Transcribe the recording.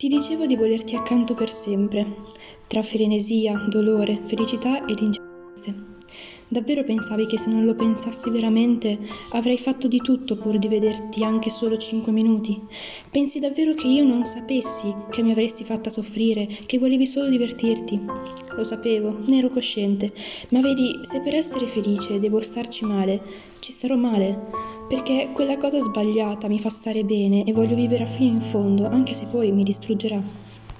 Ti dicevo di volerti accanto per sempre, tra frenesia, dolore, felicità ed incertezze. Davvero pensavi che se non lo pensassi veramente avrei fatto di tutto pur di vederti anche solo cinque minuti? Pensi davvero che io non sapessi che mi avresti fatta soffrire, che volevi solo divertirti? Lo sapevo, ne ero cosciente, ma vedi, se per essere felice devo starci male, ci starò male, perché quella cosa sbagliata mi fa stare bene e voglio vivere fino in fondo, anche se poi mi distruggerà.